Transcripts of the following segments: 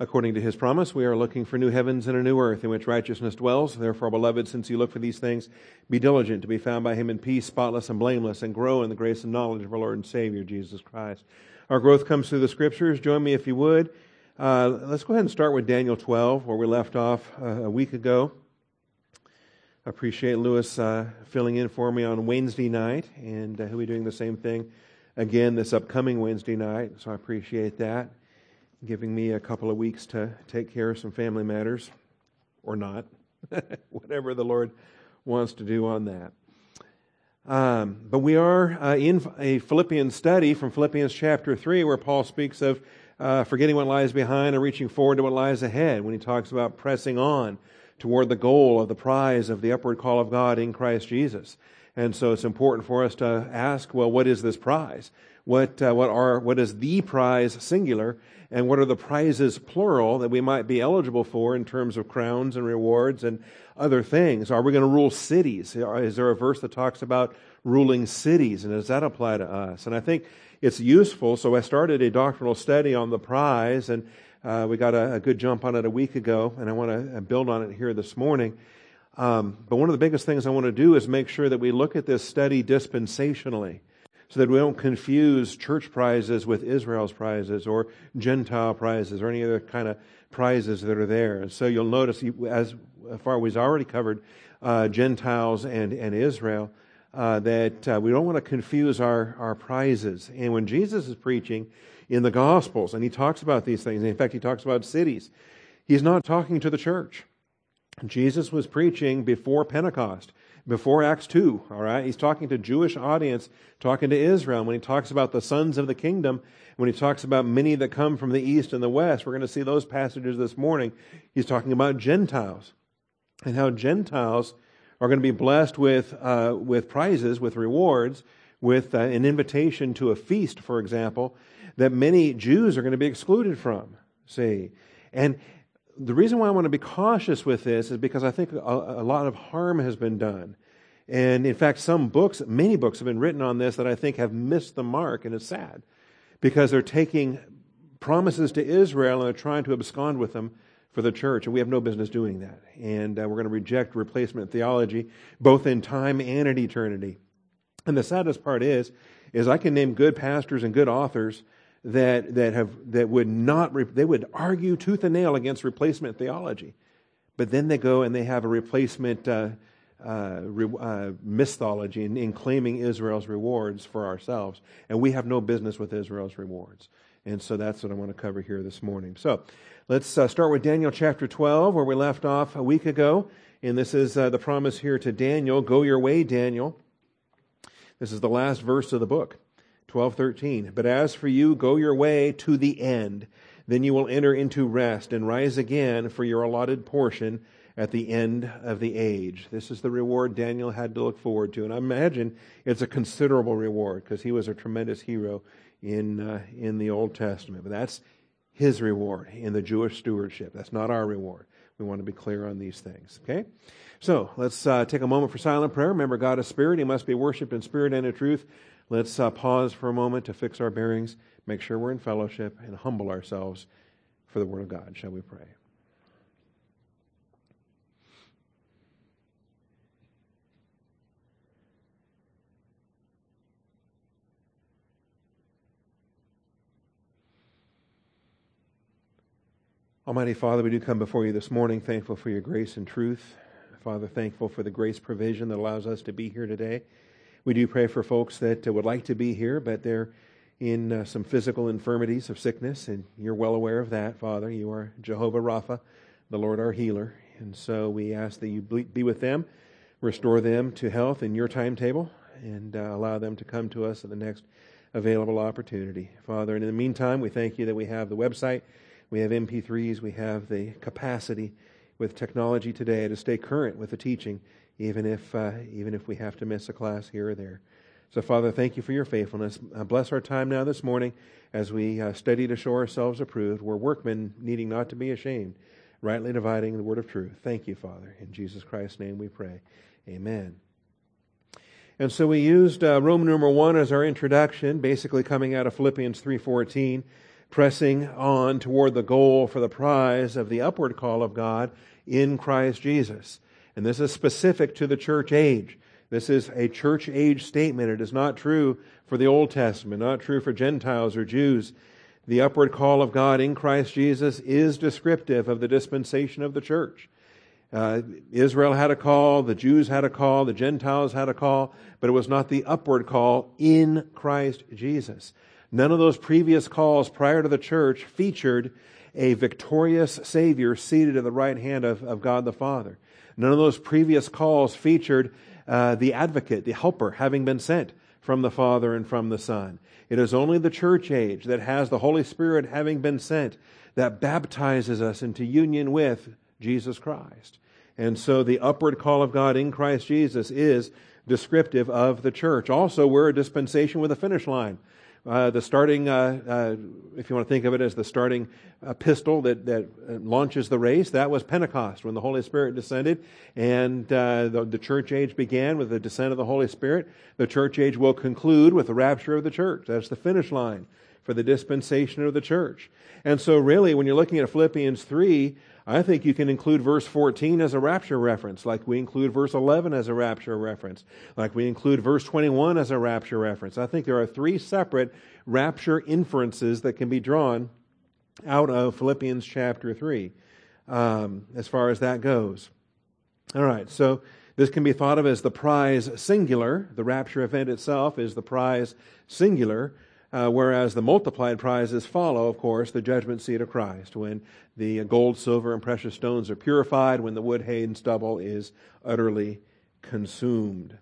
According to his promise, we are looking for new heavens and a new earth in which righteousness dwells. Therefore, beloved, since you look for these things, be diligent to be found by him in peace, spotless and blameless, and grow in the grace and knowledge of our Lord and Savior, Jesus Christ. Our growth comes through the scriptures. Join me if you would. Uh, let's go ahead and start with Daniel 12, where we left off uh, a week ago. I appreciate Lewis uh, filling in for me on Wednesday night, and uh, he'll be doing the same thing again this upcoming Wednesday night, so I appreciate that giving me a couple of weeks to take care of some family matters, or not, whatever the Lord wants to do on that. Um, but we are uh, in a Philippians study from Philippians chapter 3, where Paul speaks of uh, forgetting what lies behind and reaching forward to what lies ahead, when he talks about pressing on toward the goal of the prize of the upward call of God in Christ Jesus. And so it's important for us to ask, well, what is this prize? What, uh, what, are, what is the prize singular? and what are the prizes, plural, that we might be eligible for in terms of crowns and rewards and other things? Are we going to rule cities? Is there a verse that talks about ruling cities, and does that apply to us? And I think it's useful. So I started a doctrinal study on the prize, and uh, we got a, a, good jump on it a week ago, and I want to uh, build on it here this morning. Um, but one of the biggest things I want to do is make sure that we look at this study dispensationally so that we don't confuse church prizes with Israel's prizes or Gentile prizes or any other kind of prizes that are there. And so you'll notice, as far as we've already covered uh, Gentiles and, and Israel, uh, that uh, we don't want to confuse our, our prizes. And when Jesus is preaching in the Gospels, and he talks about these things, in fact, he talks about cities, he's not talking to the church. Jesus was preaching before Pentecost before Acts 2, all right? He's talking to Jewish audience, talking to Israel. When he talks about the sons of the kingdom, when he talks about many that come from the east and the west, we're going to see those passages this morning. He's talking about Gentiles and how Gentiles are going to be blessed with, uh, with prizes, with rewards, with uh, an invitation to a feast, for example, that many Jews are going to be excluded from. See? And, the reason why I want to be cautious with this is because I think a, a, lot of harm has been done. And in fact, some books, many books have been written on this that I think have missed the mark, and it's sad because they're taking promises to Israel and they're trying to abscond with them for the church, and we have no business doing that. And uh, we're going to reject replacement theology, both in time and in eternity. And the saddest part is, is I can name good pastors and good authors that, that, have, that would not, they would argue tooth and nail against replacement theology. But then they go and they have a replacement uh, uh, re, uh, mythology in, in, claiming Israel's rewards for ourselves. And we have no business with Israel's rewards. And so that's what I want to cover here this morning. So let's uh, start with Daniel chapter 12, where we left off a week ago. And this is uh, the promise here to Daniel Go your way, Daniel. This is the last verse of the book. 12:13 But as for you go your way to the end then you will enter into rest and rise again for your allotted portion at the end of the age. This is the reward Daniel had to look forward to and I imagine it's a considerable reward because he was a tremendous hero in uh, in the Old Testament. But that's his reward in the Jewish stewardship. That's not our reward. We want to be clear on these things, okay? So let's uh, take a moment for silent prayer. Remember, God is spirit. He must be worshiped in spirit and in truth. Let's uh, pause for a moment to fix our bearings, make sure we're in fellowship, and humble ourselves for the Word of God. Shall we pray? Almighty Father, we do come before you this morning thankful for your grace and truth. Father, thankful for the grace provision that allows us to be here today. We do pray for folks that uh, would like to be here, but they're in uh, some physical infirmities of sickness, and you're well aware of that, Father. You are Jehovah Rapha, the Lord our healer. And so we ask that you be with them, restore them to health in your timetable, and uh, allow them to come to us at the next available opportunity. Father, and in the meantime, we thank you that we have the website, we have MP3s, we have the capacity with technology today to stay current with the teaching even if, uh, even if we have to miss a class here or there. So, Father, thank you for your faithfulness. Uh, bless our time now this morning as we uh, study to show ourselves approved. We're workmen needing not to be ashamed, rightly dividing the word of truth. Thank you, Father. In Jesus Christ's name we pray. Amen. And so we used uh, Roman number one as our introduction, basically coming out of Philippians 3.14. pressing on toward the goal for the prize of the upward call of God in Christ Jesus. And this is specific to the church age. This is a church age statement. It is not true for the Old Testament, not true for Gentiles or Jews. The upward call of God in Christ Jesus is descriptive of the dispensation of the church. Uh, Israel had a call, the Jews had a call, the Gentiles had a call, but it was not the upward call in Christ Jesus. None of those previous calls prior to the church featured a victorious Savior seated at the right hand of, of God the Father. None of those previous calls featured uh, the advocate, the helper, having been sent from the Father and from the Son. It is only the church age that has the Holy Spirit having been sent that baptizes us into union with Jesus Christ. And so the upward call of God in Christ Jesus is descriptive of the church. Also, we're a dispensation with a finish line. Uh, the starting, uh, uh, if you want to think of it as the starting pistol that, that launches the race, that was Pentecost when the Holy Spirit descended and uh, the, the, church age began with the descent of the Holy Spirit. The church age will conclude with the rapture of the church. That's the finish line for the dispensation of the church. And so, really, when you're looking at Philippians 3, I think you can include verse 14 as a rapture reference, like we include verse 11 as a rapture reference, like we include verse 21 as a rapture reference. I think there are three separate rapture inferences that can be drawn out of Philippians chapter 3 um, as far as that goes. All right, so this can be thought of as the prize singular. The rapture event itself is the prize singular. Uh, whereas the multiplied prizes follow, of course, the judgment seat of Christ, when the gold, silver, and precious stones are purified, when the wood, hay, and stubble is utterly consumed.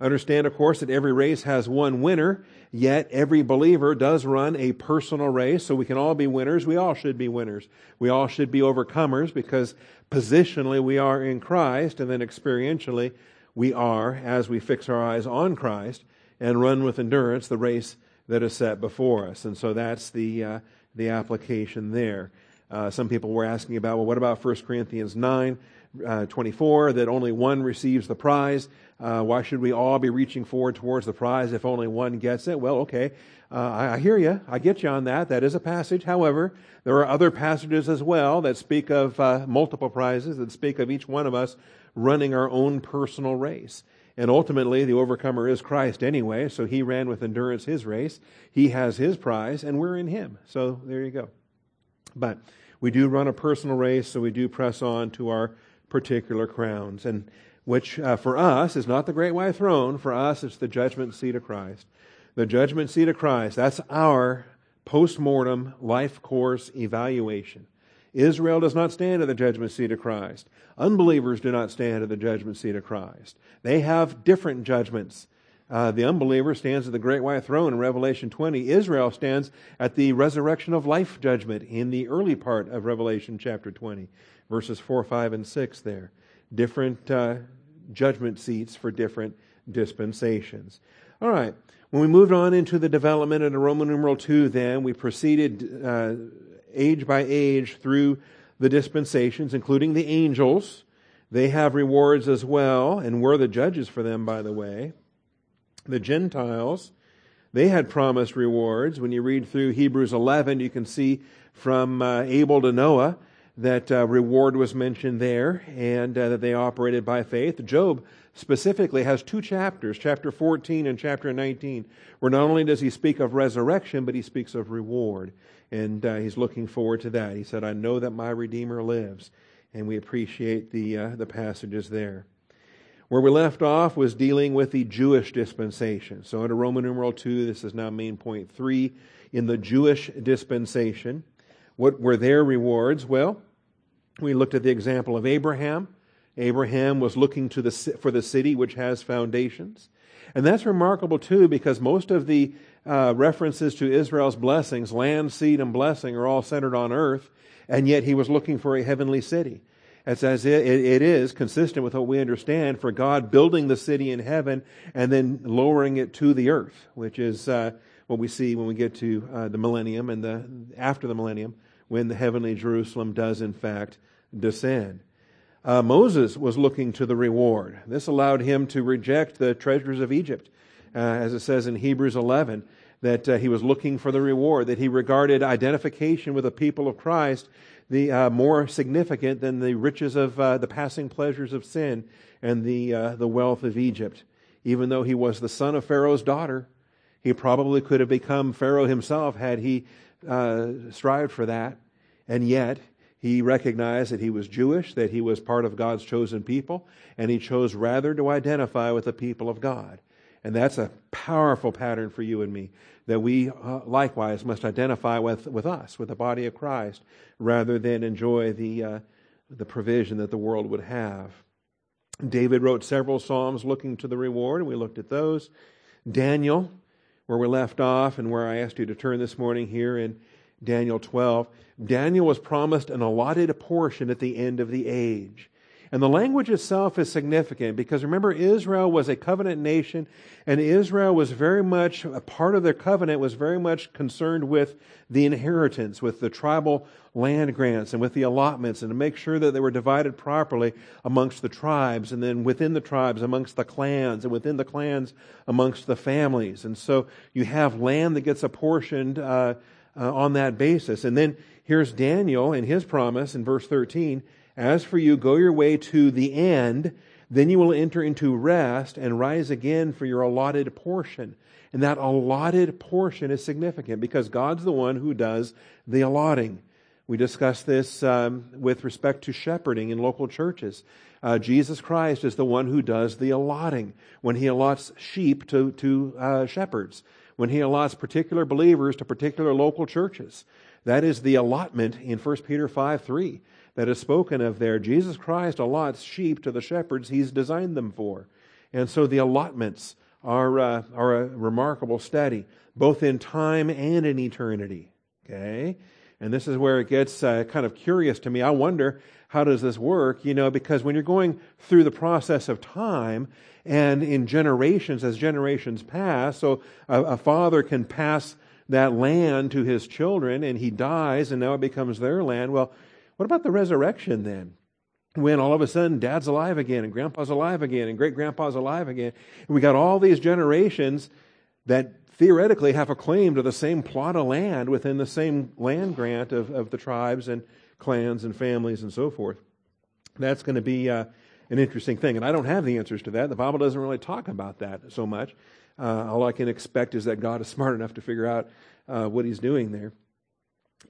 Understand, of course, that every race has one winner, yet every believer does run a personal race, so we can all be winners. We all should be winners. We all should be overcomers because positionally we are in Christ, and then experientially we are as we fix our eyes on Christ and run with endurance the race that is set before us. And so that's the, uh, the application there. Uh, some people were asking about, well, what about 1 Corinthians 9, uh, 24, that only one receives the prize? Uh, why should we all be reaching forward towards the prize if only one gets it? Well, okay, uh, I, I, hear you. I get you on that. That is a passage. However, there are other passages as well that speak of uh, multiple prizes, that speak of each one of us running our own personal race. And ultimately, the overcomer is Christ anyway, so he ran with endurance his race. He has his prize, and we're in him. So there you go. But we do run a personal race, so we do press on to our particular crowns, and which uh, for us is not the great white throne. For us, it's the judgment seat of Christ. The judgment seat of Christ, that's our post mortem life course evaluation. Israel does not stand at the judgment seat of Christ. Unbelievers do not stand at the judgment seat of Christ. They have different judgments. Uh, the unbeliever stands at the great white throne in Revelation 20. Israel stands at the resurrection of life judgment in the early part of Revelation chapter 20, verses 4, 5, and 6 there. Different uh, judgment seats for different dispensations. All right. When we moved on into the development of the Roman numeral 2, then, we proceeded uh, age by age through the dispensations, including the angels. They have rewards as well, and we're the judges for them, by the way. The Gentiles, they had promised rewards. When you read through Hebrews 11, you can see from uh, Abel to Noah that uh, reward was mentioned there and uh, that they operated by faith. Job specifically has two chapters, chapter 14 and chapter 19, where not only does he speak of resurrection, but he speaks of reward. And uh, he's looking forward to that. He said, I know that my Redeemer lives. And we appreciate the, uh, the passages there. Where we left off was dealing with the Jewish dispensation. So under Roman numeral 2, this is now main point 3. In the Jewish dispensation, what were their rewards? Well, we looked at the example of Abraham. Abraham was looking the, for the city which has foundations. And that's remarkable too because most of the uh, references to Israel's blessings, land, seed, and blessing, are all centered on earth, and yet he was looking for a heavenly city. It's as it, it is consistent with what we understand for God building the city in heaven and then lowering it to the earth, which is uh, what we see when we get to uh, the millennium and the after the millennium, when the heavenly Jerusalem does in fact descend. Uh, Moses was looking to the reward. This allowed him to reject the treasures of Egypt, uh, as it says in Hebrews 11 that uh, he was looking for the reward, that he regarded identification with the people of Christ the uh, more significant than the riches of uh, the passing pleasures of sin and the uh, the wealth of Egypt. Even though he was the son of Pharaoh's daughter, he probably could have become Pharaoh himself had he strived for that, and yet he recognized that he was Jewish, that he was part of God's chosen people, and he chose rather to identify with the people of God. And that's a powerful pattern for you and me, that we uh, likewise must identify with, with us, with the body of Christ, rather than enjoy the, uh, the provision that the world would have. David wrote several Psalms looking to the reward, and we looked at those. Daniel, where we left off, and where I asked you to turn this morning here in Daniel 12. Daniel was promised an allotted portion at the end of the age. And the language itself is significant because remember, Israel was a covenant nation, and Israel was very much, a part of their covenant was very much concerned with the inheritance, with the tribal land grants, and with the allotments, and to make sure that they were divided properly amongst the tribes, and then within the tribes amongst the clans, and within the clans amongst the families. And so you have land that gets apportioned. Uh, uh, on that basis. And then here's Daniel and his promise in verse 13 As for you, go your way to the end, then you will enter into rest and rise again for your allotted portion. And that allotted portion is significant because God's the one who does the allotting. We discussed this um, with respect to shepherding in local churches. Uh, Jesus Christ is the one who does the allotting when he allots sheep to, to uh, shepherds when he allots particular believers to particular local churches. That is the allotment in 1 Peter 5 3 that is spoken of there. Jesus Christ allots sheep to the shepherds he's designed them for. And so the allotments are, uh, are a remarkable study, both in time and in eternity. Okay? And this is where it gets uh, kind of curious to me. I wonder how does this work? You know, because when you're going through the process of time and in generations, as generations pass, so a, a father can pass that land to his children and he dies and now it becomes their land. Well, what about the resurrection then? When all of a sudden dad's alive again and grandpa's alive again and great grandpa's alive again. And we got all these generations that theoretically have a claim to the same plot of land within the same land grant of, of the tribes and clans and families and so forth. That's going to be uh, an interesting thing. And I don't have the answers to that. The Bible doesn't really talk about that so much. Uh, all I can expect is that God is smart enough to figure out uh, what he's doing there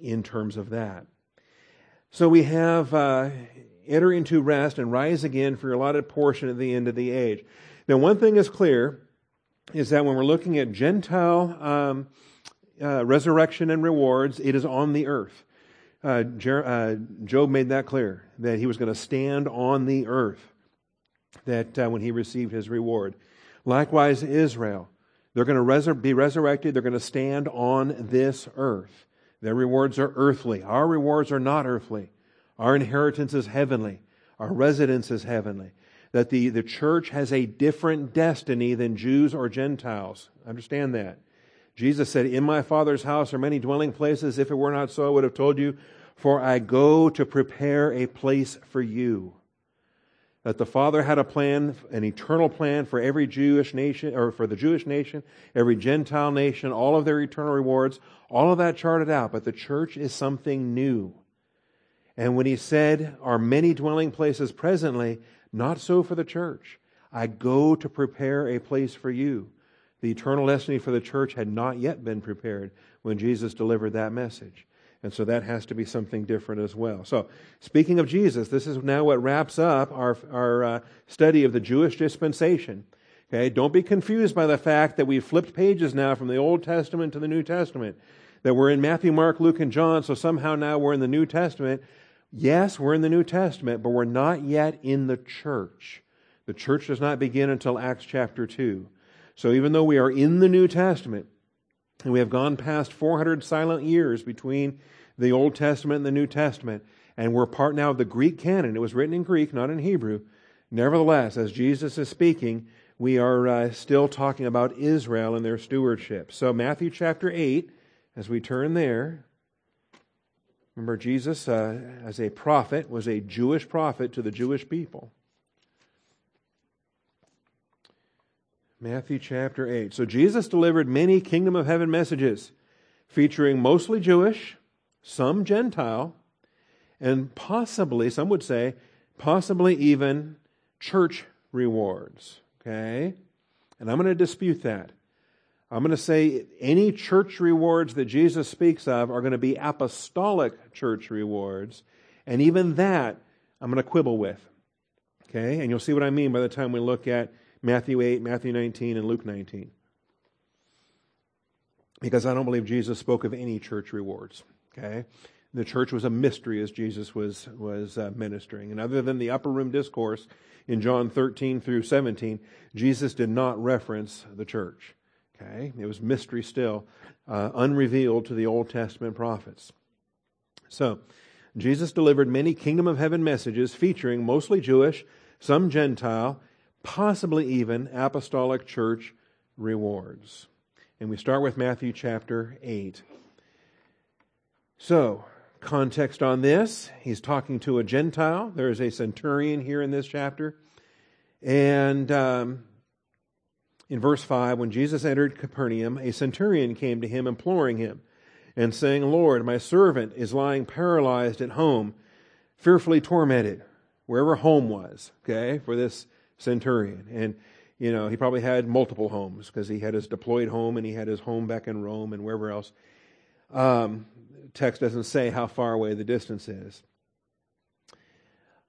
in terms of that. So we have uh, enter into rest and rise again for your allotted portion at the end of the age. Now, one thing is clear is that when we're looking at Gentile um, uh, resurrection and rewards, it is on the earth. Uh, Jer- uh, Job made that clear that he was going to stand on the earth that uh, when he received his reward. Likewise, Israel, they're going to resur- be resurrected. They're going to stand on this earth. Their rewards are earthly. Our rewards are not earthly. Our inheritance is heavenly. Our residence is heavenly. That the, the church has a different destiny than Jews or Gentiles. Understand that. Jesus said, In my Father's house are many dwelling places. If it were not so, I would have told you, for I go to prepare a place for you. That the Father had a plan, an eternal plan for every Jewish nation, or for the Jewish nation, every Gentile nation, all of their eternal rewards, all of that charted out. But the church is something new. And when he said, Are many dwelling places presently, not so for the church. I go to prepare a place for you. The eternal destiny for the church had not yet been prepared when Jesus delivered that message. And so that has to be something different as well. So, speaking of Jesus, this is now what wraps up our, our uh, study of the Jewish dispensation. Okay, don't be confused by the fact that we've flipped pages now from the Old Testament to the New Testament. That we're in Matthew, Mark, Luke, and John, so somehow now we're in the New Testament. Yes, we're in the New Testament, but we're not yet in the church. The church does not begin until Acts chapter 2. So even though we are in the New Testament, and we have gone past 400 silent years between the Old Testament and the New Testament, and we're part now of the Greek canon. It was written in Greek, not in Hebrew. Nevertheless, as Jesus is speaking, we are uh, still talking about Israel and their stewardship. So, Matthew chapter 8, as we turn there, remember Jesus, uh, as a prophet, was a Jewish prophet to the Jewish people. Matthew chapter 8. So Jesus delivered many kingdom of heaven messages featuring mostly Jewish, some Gentile, and possibly, some would say, possibly even church rewards. Okay? And I'm going to dispute that. I'm going to say any church rewards that Jesus speaks of are going to be apostolic church rewards. And even that, I'm going to quibble with. Okay? And you'll see what I mean by the time we look at Matthew 8, Matthew 19, and Luke 19. Because I don't believe Jesus spoke of any church rewards. Okay? The church was a mystery as Jesus was, was uh, ministering. And other than the upper room discourse in John 13 through 17, Jesus did not reference the church. Okay, it was mystery still, uh, unrevealed to the Old Testament prophets. So, Jesus delivered many kingdom of heaven messages featuring mostly Jewish, some Gentile, possibly even apostolic church rewards. And we start with Matthew chapter 8. So, context on this he's talking to a Gentile. There is a centurion here in this chapter. And um, in verse 5, when Jesus entered Capernaum, a centurion came to him, imploring him, and saying, Lord, my servant is lying paralyzed at home, fearfully tormented, wherever home was, okay, for this centurion. And, you know, he probably had multiple homes because he had his deployed home and he had his home back in Rome and wherever else. Um, text doesn't say how far away the distance is.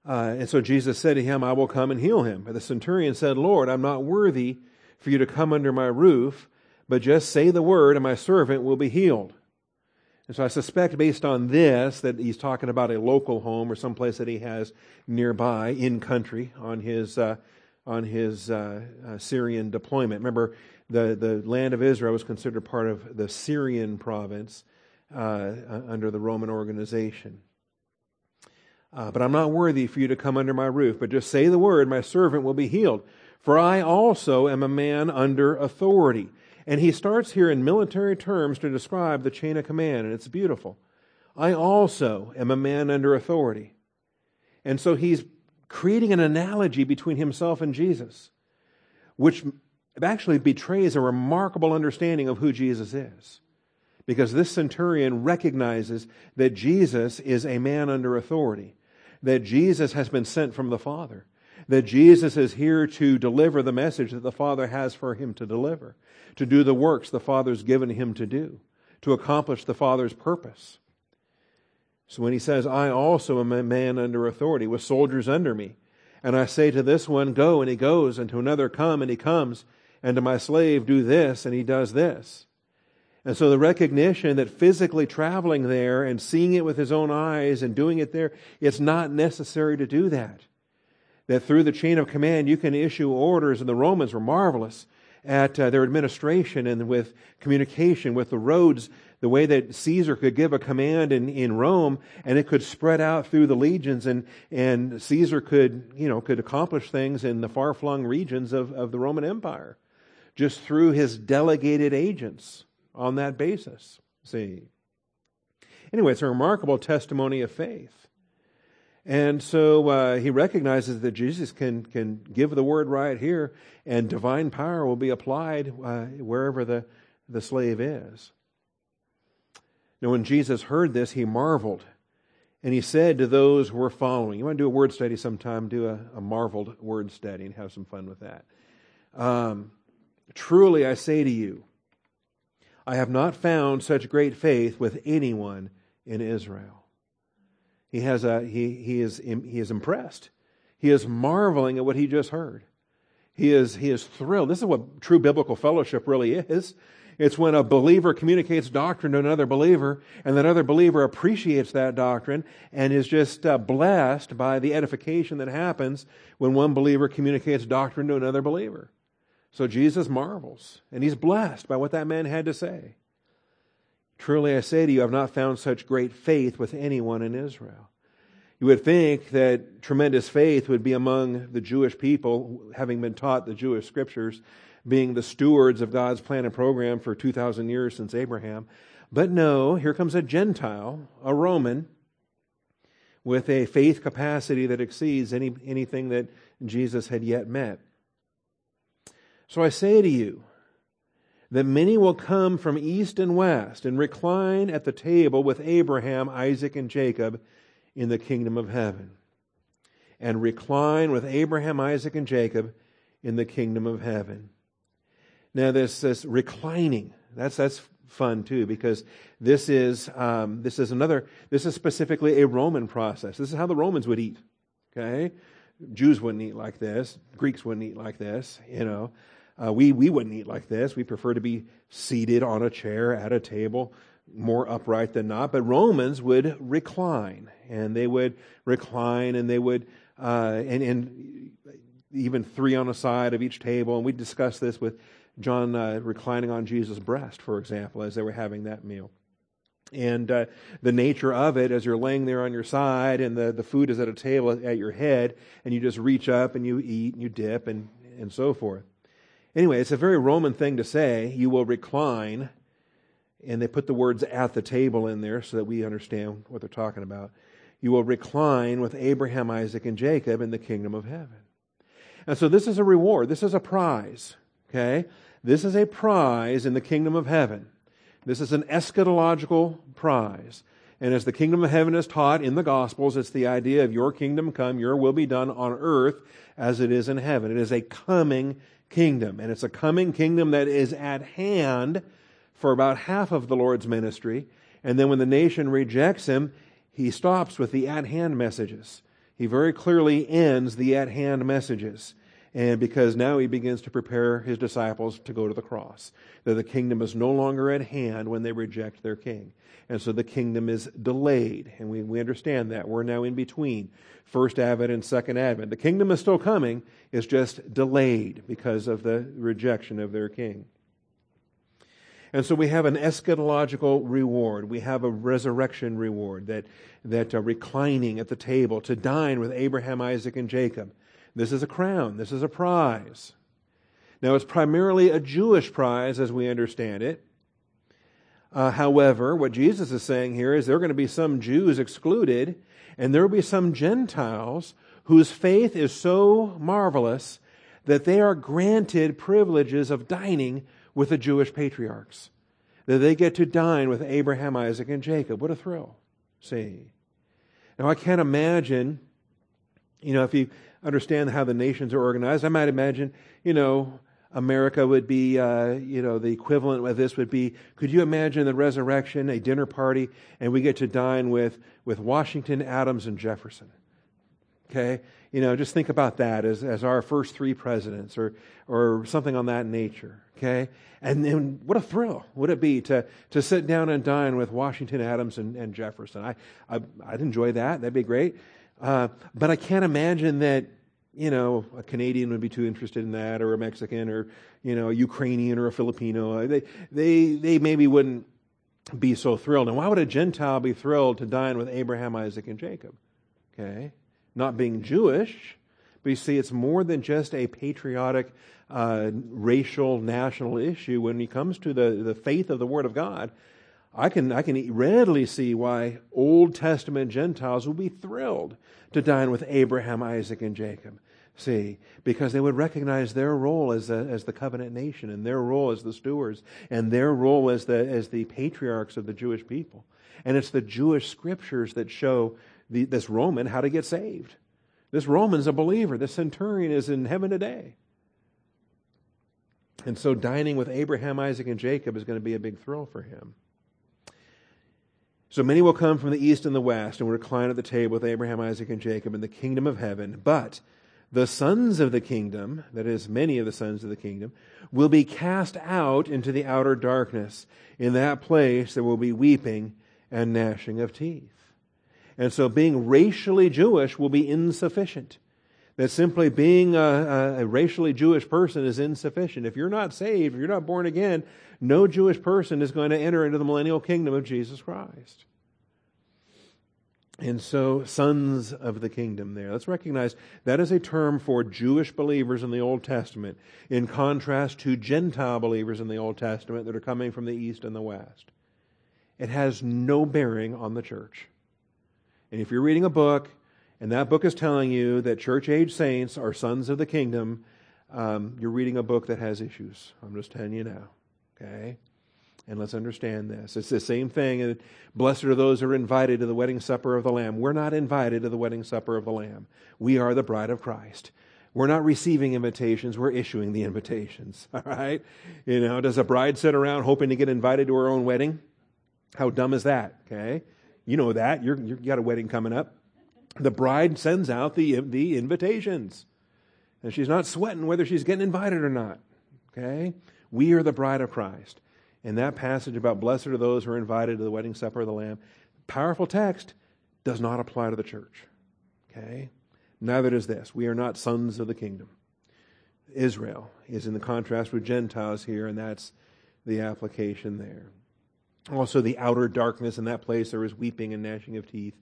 Uh, and so Jesus said to him, I will come and heal him. But the centurion said, Lord, I'm not worthy for you to come under my roof, but just say the word and my servant will be healed. And so I suspect, based on this, that he's talking about a local home or someplace that he has nearby in country on his uh, on his uh, uh, Syrian deployment. Remember, the the land of Israel was considered part of the Syrian province uh, under the Roman organization. Uh, but I'm not worthy for you to come under my roof. But just say the word, my servant will be healed. For I also am a man under authority. And he starts here in military terms to describe the chain of command, and it's beautiful. I also am a man under authority. And so he's creating an analogy between himself and Jesus, which actually betrays a remarkable understanding of who Jesus is. Because this centurion recognizes that Jesus is a man under authority, that Jesus has been sent from the Father, that Jesus is here to deliver the message that the Father has for him to deliver, to do the works the Father's given him to do, to accomplish the Father's purpose. So when he says, I also am a man under authority, with soldiers under me, and I say to this one, Go, and he goes, and to another, Come, and he comes, and to my slave, Do this, and he does this. And so the recognition that physically traveling there and seeing it with his own eyes and doing it there, it's not necessary to do that that through the chain of command you can issue orders, and the Romans were marvelous at uh, their administration and with communication with the roads, the way that Caesar could give a command in, in Rome and it could spread out through the legions and, and Caesar could, you know, could accomplish things in the far flung regions of, of the Roman Empire just through his delegated agents on that basis. See? Anyway, it's a remarkable testimony of faith. And so uh, he recognizes that Jesus can, can give the word right here, and divine power will be applied uh, wherever the, the slave is. Now, when Jesus heard this, he marveled. And he said to those who were following, You want to do a word study sometime? Do a, a marveled word study and have some fun with that. Um, Truly, I say to you, I have not found such great faith with anyone in Israel. He, has a, he, he, is, he is impressed. He is marveling at what he just heard. He is, he is thrilled. This is what true biblical fellowship really is. It's when a believer communicates doctrine to another believer, and that other believer appreciates that doctrine and is just uh, blessed by the edification that happens when one believer communicates doctrine to another believer. So Jesus marvels, and he's blessed by what that man had to say. Truly I say to you, I have not found such great faith with anyone in Israel. You would think that tremendous faith would be among the Jewish people, having been taught the Jewish scriptures, being the stewards of God's plan and program for 2,000 years since Abraham. But no, here comes a Gentile, a Roman, with a faith capacity that exceeds any, anything that Jesus had yet met. So I say to you that many will come from east and west and recline at the table with Abraham, Isaac, and Jacob in the kingdom of heaven. And recline with Abraham, Isaac, and Jacob in the kingdom of heaven. Now, this, this reclining, that's, that's fun too, because this is, um, this is another, this is specifically a Roman process. This is how the Romans would eat. Okay? Jews wouldn't eat like this. Greeks wouldn't eat like this, you know. Uh, we, we wouldn't eat like this. We prefer to be seated on a chair at a table, more upright than not. But Romans would recline, and they would recline, and they would, uh, and, and even three on a side of each table. And we discussed this with John uh, reclining on Jesus' breast, for example, as they were having that meal. And uh, the nature of it, as you're laying there on your side and the, the food is at a table at your head, and you just reach up and you eat and you dip and, and so forth. Anyway, it's a very Roman thing to say. You will recline, and they put the words at the table in there so that we understand what they're talking about. You will recline with Abraham, Isaac, and Jacob in the kingdom of heaven. And so this is a reward. This is a prize. Okay? This is a prize in the kingdom of heaven. This is an eschatological prize. And as the kingdom of heaven is taught in the Gospels, it's the idea of your kingdom come, your will be done on earth as it is in heaven. It is a coming kingdom. And it's a coming kingdom that is at hand for about half of the Lord's ministry. And then when the nation rejects him, he stops with the at hand messages. He very clearly ends the at hand messages and because now he begins to prepare his disciples to go to the cross. That the kingdom is no longer at hand when they reject their king. And so the kingdom is delayed. And we, we understand that. We're now in between first advent and second advent. The kingdom is still coming, it's just delayed because of the rejection of their king. And so we have an eschatological reward. We have a resurrection reward that, that uh, reclining at the table to dine with Abraham, Isaac, and Jacob this is a crown. This is a prize. Now, it's primarily a Jewish prize as we understand it. Uh, however, what Jesus is saying here is there are going to be some Jews excluded, and there will be some Gentiles whose faith is so marvelous that they are granted privileges of dining with the Jewish patriarchs. That they get to dine with Abraham, Isaac, and Jacob. What a thrill. See? Now, I can't imagine, you know, if you understand how the nations are organized. I might imagine, you know, America would be, uh, you know, the equivalent of this would be, could you imagine the resurrection, a dinner party, and we get to dine with, with Washington, Adams, and Jefferson? Okay? You know, just think about that as, as our first three presidents or, or something on that nature. Okay? And then what a thrill would it be to, to sit down and dine with Washington, Adams, and, and Jefferson? I, I, I'd enjoy that. That'd be great. Uh, but I can't imagine that, you know, a Canadian would be too interested in that, or a Mexican, or, you know, a Ukrainian or a Filipino. They, they, they maybe wouldn't be so thrilled. And why would a Gentile be thrilled to dine with Abraham, Isaac, and Jacob? Okay? Not being Jewish, but you see, it's more than just a patriotic, uh, racial, national issue. When it comes to the, the faith of the Word of God, I can, I can readily see why Old Testament Gentiles would be thrilled to dine with Abraham, Isaac, and Jacob. See, because they would recognize their role as, a, as the covenant nation and their role as the stewards and their role as the, as the patriarchs of the Jewish people. And it's the Jewish scriptures that show the, this Roman how to get saved. This Roman's a believer. This centurion is in heaven today. And so dining with Abraham, Isaac, and Jacob is going to be a big thrill for him. So many will come from the east and the west and will recline at the table with Abraham, Isaac, and Jacob in the kingdom of heaven. But the sons of the kingdom, that is, many of the sons of the kingdom, will be cast out into the outer darkness. In that place there will be weeping and gnashing of teeth. And so being racially Jewish will be insufficient. That simply being a, a, racially Jewish person is insufficient. If you're not saved, if you're not born again, no Jewish person is going to enter into the millennial kingdom of Jesus Christ. And so, sons of the kingdom there. Let's recognize that is a term for Jewish believers in the Old Testament, in contrast to Gentile believers in the Old Testament that are coming from the East and the West. It has no bearing on the church. And if you're reading a book and that book is telling you that church age saints are sons of the kingdom, um, you're reading a book that has issues. I'm just telling you now. Okay? And let's understand this. It's the same thing. Blessed are those who are invited to the wedding supper of the Lamb. We're not invited to the wedding supper of the Lamb. We are the bride of Christ. We're not receiving invitations, we're issuing the invitations. All right? You know, does a bride sit around hoping to get invited to her own wedding? How dumb is that? Okay? You know that. You're, you got a wedding coming up. The bride sends out the, the invitations. And she's not sweating whether she's getting invited or not. Okay? We are the bride of Christ. And that passage about blessed are those who are invited to the wedding supper of the Lamb, powerful text, does not apply to the church. Okay? Neither does this. We are not sons of the kingdom. Israel is in the contrast with Gentiles here, and that's the application there. Also, the outer darkness in that place, there is weeping and gnashing of teeth.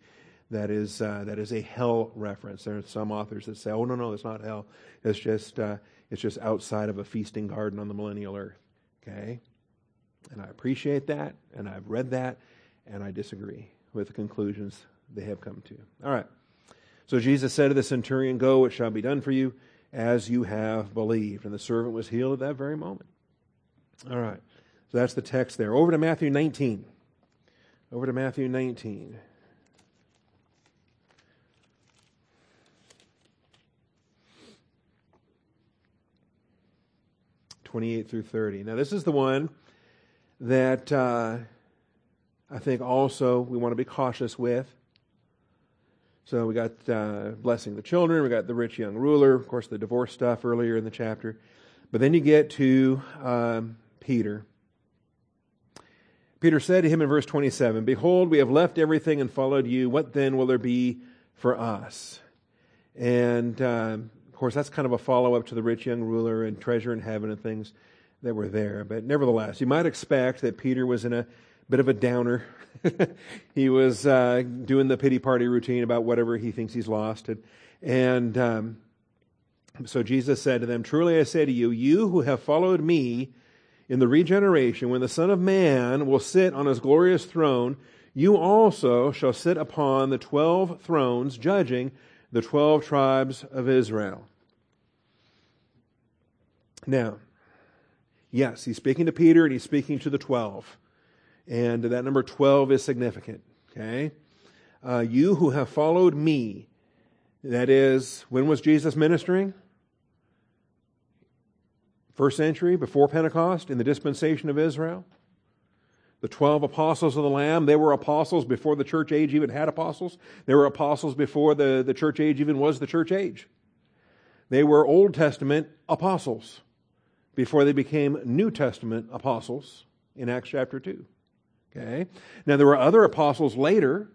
That is, uh, that is a hell reference. There are some authors that say, oh, no, no, it's not hell. It's just, uh, it's just outside of a feasting garden on the millennial earth. Okay? And I appreciate that, and I've read that, and I disagree with the conclusions they have come to. All right. So Jesus said to the centurion, Go, it shall be done for you as you have believed. And the servant was healed at that very moment. All right. So that's the text there. Over to Matthew 19. Over to Matthew 19. Twenty-eight through thirty. Now, this is the one that uh, I think also we want to be cautious with. So we got uh, blessing the children, we got the rich young ruler, of course, the divorce stuff earlier in the chapter. But then you get to um, Peter. Peter said to him in verse 27 Behold, we have left everything and followed you. What then will there be for us? And um, of course, that's kind of a follow up to the rich young ruler and treasure in heaven and things that were there. But nevertheless, you might expect that Peter was in a bit of a downer he was uh, doing the pity party routine about whatever he thinks he's lost. And, and um, so Jesus said to them, Truly I say to you, you who have followed me in the regeneration, when the Son of Man will sit on his glorious throne, you also shall sit upon the twelve thrones, judging the twelve tribes of Israel. Now, yes, he's speaking to Peter and he's speaking to the twelve. And that number 12 is significant. Okay? Uh, you who have followed me, that is, when was Jesus ministering? First century, before Pentecost, in the dispensation of Israel. The 12 apostles of the Lamb, they were apostles before the church age even had apostles. They were apostles before the, the church age even was the church age. They were Old Testament apostles before they became New Testament apostles in Acts chapter 2. Okay? Now, there were other apostles later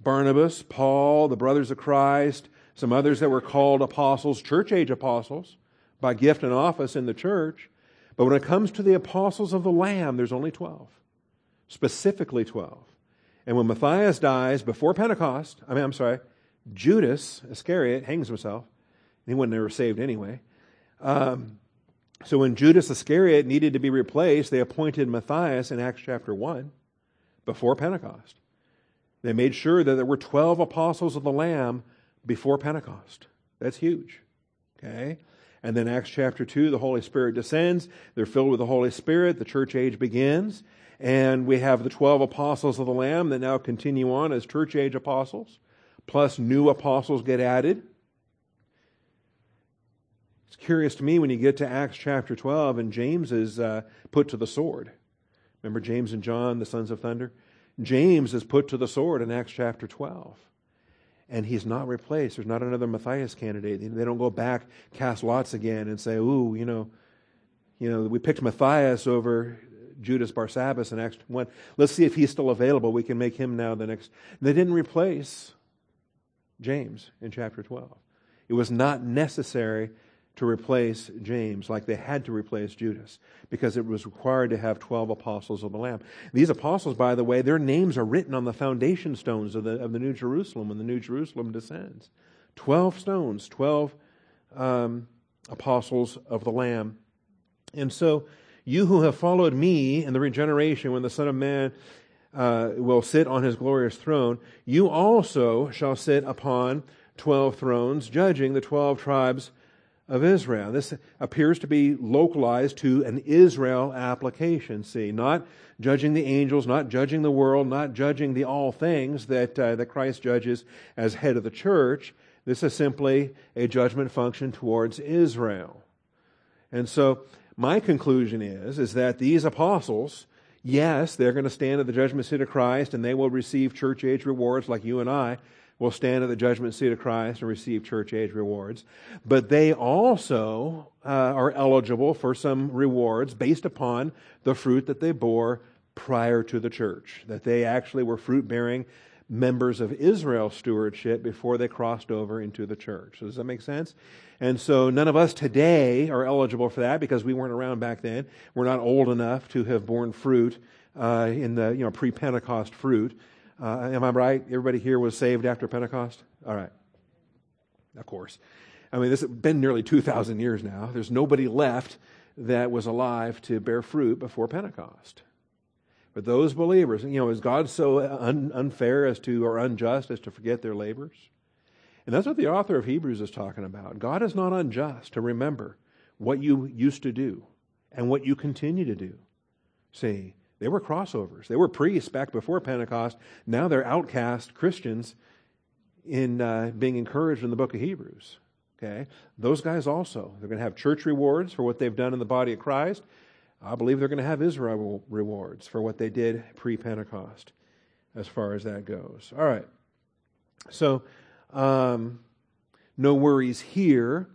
Barnabas, Paul, the brothers of Christ, some others that were called apostles, church age apostles, by gift and office in the church. But when it comes to the apostles of the Lamb, there's only 12, specifically 12. And when Matthias dies before Pentecost, I mean, I'm sorry, Judas Iscariot hangs himself. He wasn't ever saved anyway. Um, so when Judas Iscariot needed to be replaced, they appointed Matthias in Acts chapter 1 before Pentecost. They made sure that there were 12 apostles of the Lamb before Pentecost. That's huge. Okay? And then Acts chapter 2, the Holy Spirit descends. They're filled with the Holy Spirit. The church age begins. And we have the 12 apostles of the Lamb that now continue on as church age apostles, plus new apostles get added. It's curious to me when you get to Acts chapter 12 and James is uh, put to the sword. Remember James and John, the sons of thunder? James is put to the sword in Acts chapter 12. And he's not replaced. There's not another Matthias candidate. They don't go back, cast lots again, and say, ooh, you know, you know, we picked Matthias over Judas Barsabbas in Acts 1. Let's see if he's still available. We can make him now the next. They didn't replace James in chapter 12. It was not necessary to replace James like they had to replace Judas because it was required to have 12 apostles of the Lamb. These apostles, by the way, their names are written on the foundation stones of the, of the New Jerusalem when the New Jerusalem descends. 12 stones, 12 um, apostles of the Lamb. And so, you who have followed me in the regeneration when the Son of Man uh, will sit on his glorious throne, you also shall sit upon 12 thrones, judging the 12 tribes of Israel. This appears to be localized to an Israel application. See, not judging the angels, not judging the world, not judging the all things that, uh, that Christ judges as head of the church. This is simply a judgment function towards Israel. And so, my conclusion is, is that these apostles, yes, they're going to stand at the judgment seat of Christ and they will receive church age rewards like you and I will stand at the judgment seat of Christ and receive church age rewards. But they also uh, are eligible for some rewards based upon the fruit that they bore prior to the church, that they actually were fruit bearing members of Israel's stewardship before they crossed over into the church. So does that make sense? And so none of us today are eligible for that because we weren't around back then. We're not old enough to have borne fruit uh, in the you know pre-Pentecost fruit. Uh, am I right? Everybody here was saved after Pentecost? All right. Of course. I mean, this has been nearly 2,000 years now. There's nobody left that was alive to bear fruit before Pentecost. But those believers, you know, is God so un- unfair as to, or unjust as to forget their labors? And that's what the author of Hebrews is talking about. God is not unjust to remember what you used to do and what you continue to do. See, they were crossovers. They were priests back before Pentecost. Now they're outcast Christians in uh, being encouraged in the book of Hebrews. Okay? Those guys also. They're going to have church rewards for what they've done in the body of Christ. I believe they're going to have Israel rewards for what they did pre Pentecost, as far as that goes. All right. So, um, no worries here.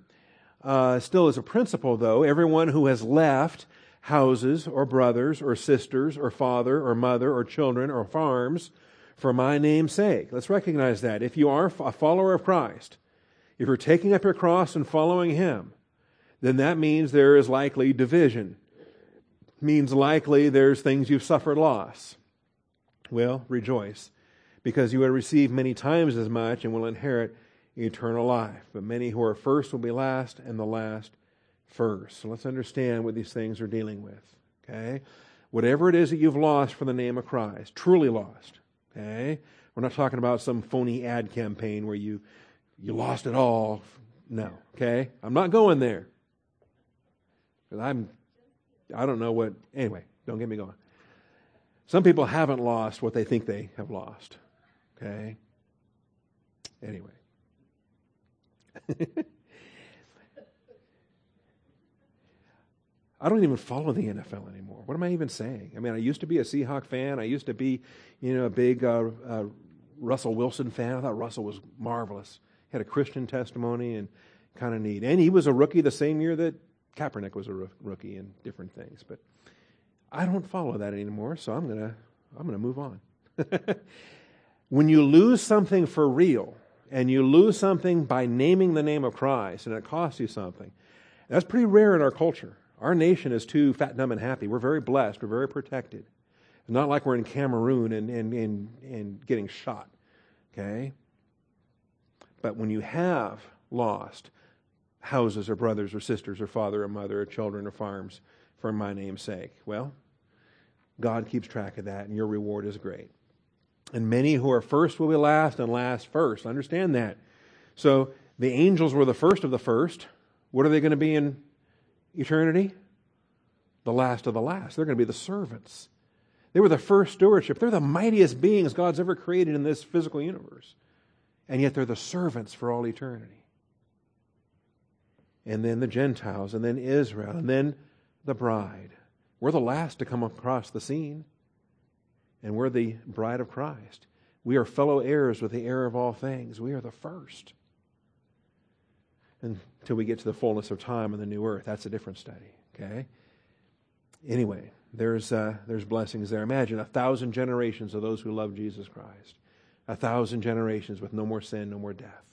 Uh, still, as a principle, though, everyone who has left houses or brothers or sisters or father or mother or children or farms for my name's sake. Let's recognize that. If you are a follower of Christ, if you're taking up your cross and following Him, then that means there is likely division means likely there's things you've suffered loss. Well, rejoice, because you will receive many times as much and will inherit eternal life. But many who are first will be last, and the last first. So let's understand what these things are dealing with. Okay? Whatever it is that you've lost for the name of Christ, truly lost. Okay? We're not talking about some phony ad campaign where you you lost it all. No. Okay? I'm not going there. Because I'm I don't know what, anyway, don't get me going. Some people haven't lost what they think they have lost. Okay? Anyway. I don't even follow the NFL anymore. What am I even saying? I mean, I used to be a Seahawk fan. I used to be, you know, a big uh, uh, Russell Wilson fan. I thought Russell was marvelous. He had a Christian testimony and kind of neat. And he was a rookie the same year that Kaepernick was a rookie and different things, but I don't follow that anymore, so I'm gonna I'm gonna move on. when you lose something for real, and you lose something by naming the name of Christ, and it costs you something, that's pretty rare in our culture. Our nation is too fat, dumb, and happy. We're very blessed. We're very protected. It's not like we're in Cameroon and, and, and, and getting shot. Okay? But when you have lost, houses or brothers or sisters or father or mother or children or farms for my name's sake. Well, God keeps track of that, and your reward is great. And many who are first will be last, and last first. Understand that. So the angels were the first of the first. What are they going to be in eternity? The last of the last. They're going to be the servants. They were the first stewardship. They're the mightiest beings God's ever created in this physical universe. And yet they're the servants for all eternity and then the Gentiles, and then Israel, and then the bride. We're the last to come across the scene, and we're the bride of Christ. We are fellow heirs with the heir of all things. We are the first. Until we get to the fullness of time in the new earth. That's a different study, okay? Anyway, there's, uh, there's blessings there. Imagine a thousand generations of those who love Jesus Christ. A thousand generations with no more sin, no more death.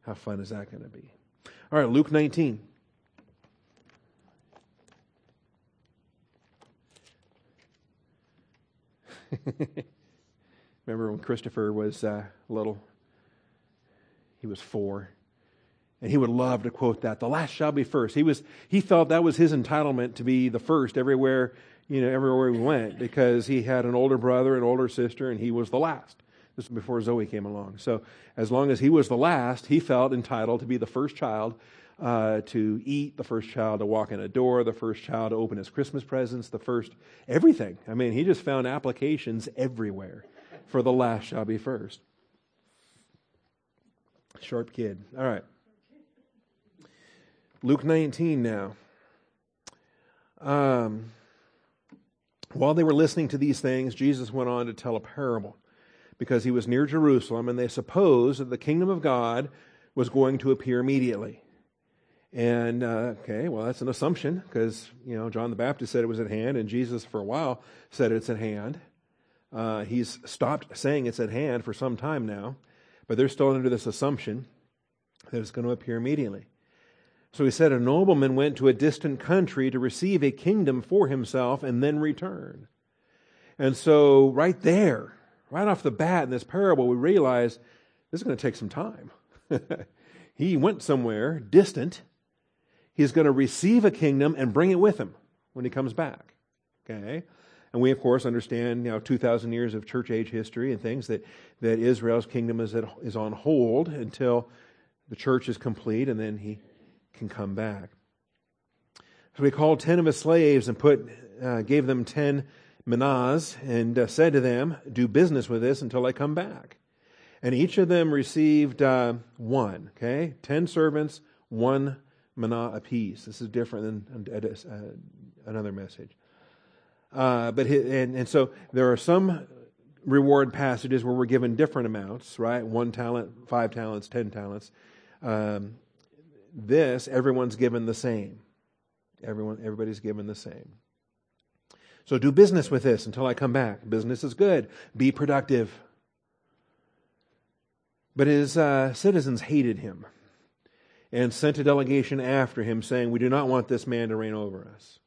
How fun is that going to be? All right, Luke 19. Remember when Christopher was uh, little? He was four. And he would love to quote that. The last shall be first. He was he felt that was his entitlement to be the first everywhere, you know, everywhere we went, because he had an older brother, an older sister, and he was the last. This was before Zoe came along. So as long as he was the last, he felt entitled to be the first child uh, to eat, the first child to walk in a door, the first child to open his Christmas presents, the first everything. I mean, he just found applications everywhere for the last shall be first. Sharp kid. All right. Luke 19 now. Um, while they were listening to these things, Jesus went on to tell a parable because he was near Jerusalem and they supposed that the kingdom of God was going to appear immediately. And uh, okay, well, that's an assumption because you know John the Baptist said it was at hand, and Jesus for a while said it's at hand. Uh, he's stopped saying it's at hand for some time now, but they're still under this assumption that it's going to appear immediately. So he said, A nobleman went to a distant country to receive a kingdom for himself and then return. And so, right there, right off the bat in this parable, we realize this is going to take some time. he went somewhere distant. He's going to receive a kingdom and bring it with him when he comes back. Okay? And we, of course, understand, you know, 2,000 years of church age history and things that, that Israel's kingdom is, at, is on hold until the church is complete and then he can come back. So he called 10 of his slaves and put, uh, gave them 10 minas and uh, said to them, Do business with this until I come back. And each of them received uh, one, okay? 10 servants, one mina apiece. This is different than uh, another message. Uh, but and, and so there are some reward passages where we're given different amounts, right? One talent, five talents, ten talents. Um, this, everyone's given the same. Everyone, everybody's given the same. So do business with this until I come back. Business is good. Be productive. But his uh, citizens hated him and sent a delegation after him, saying, We do not want this man to reign over us.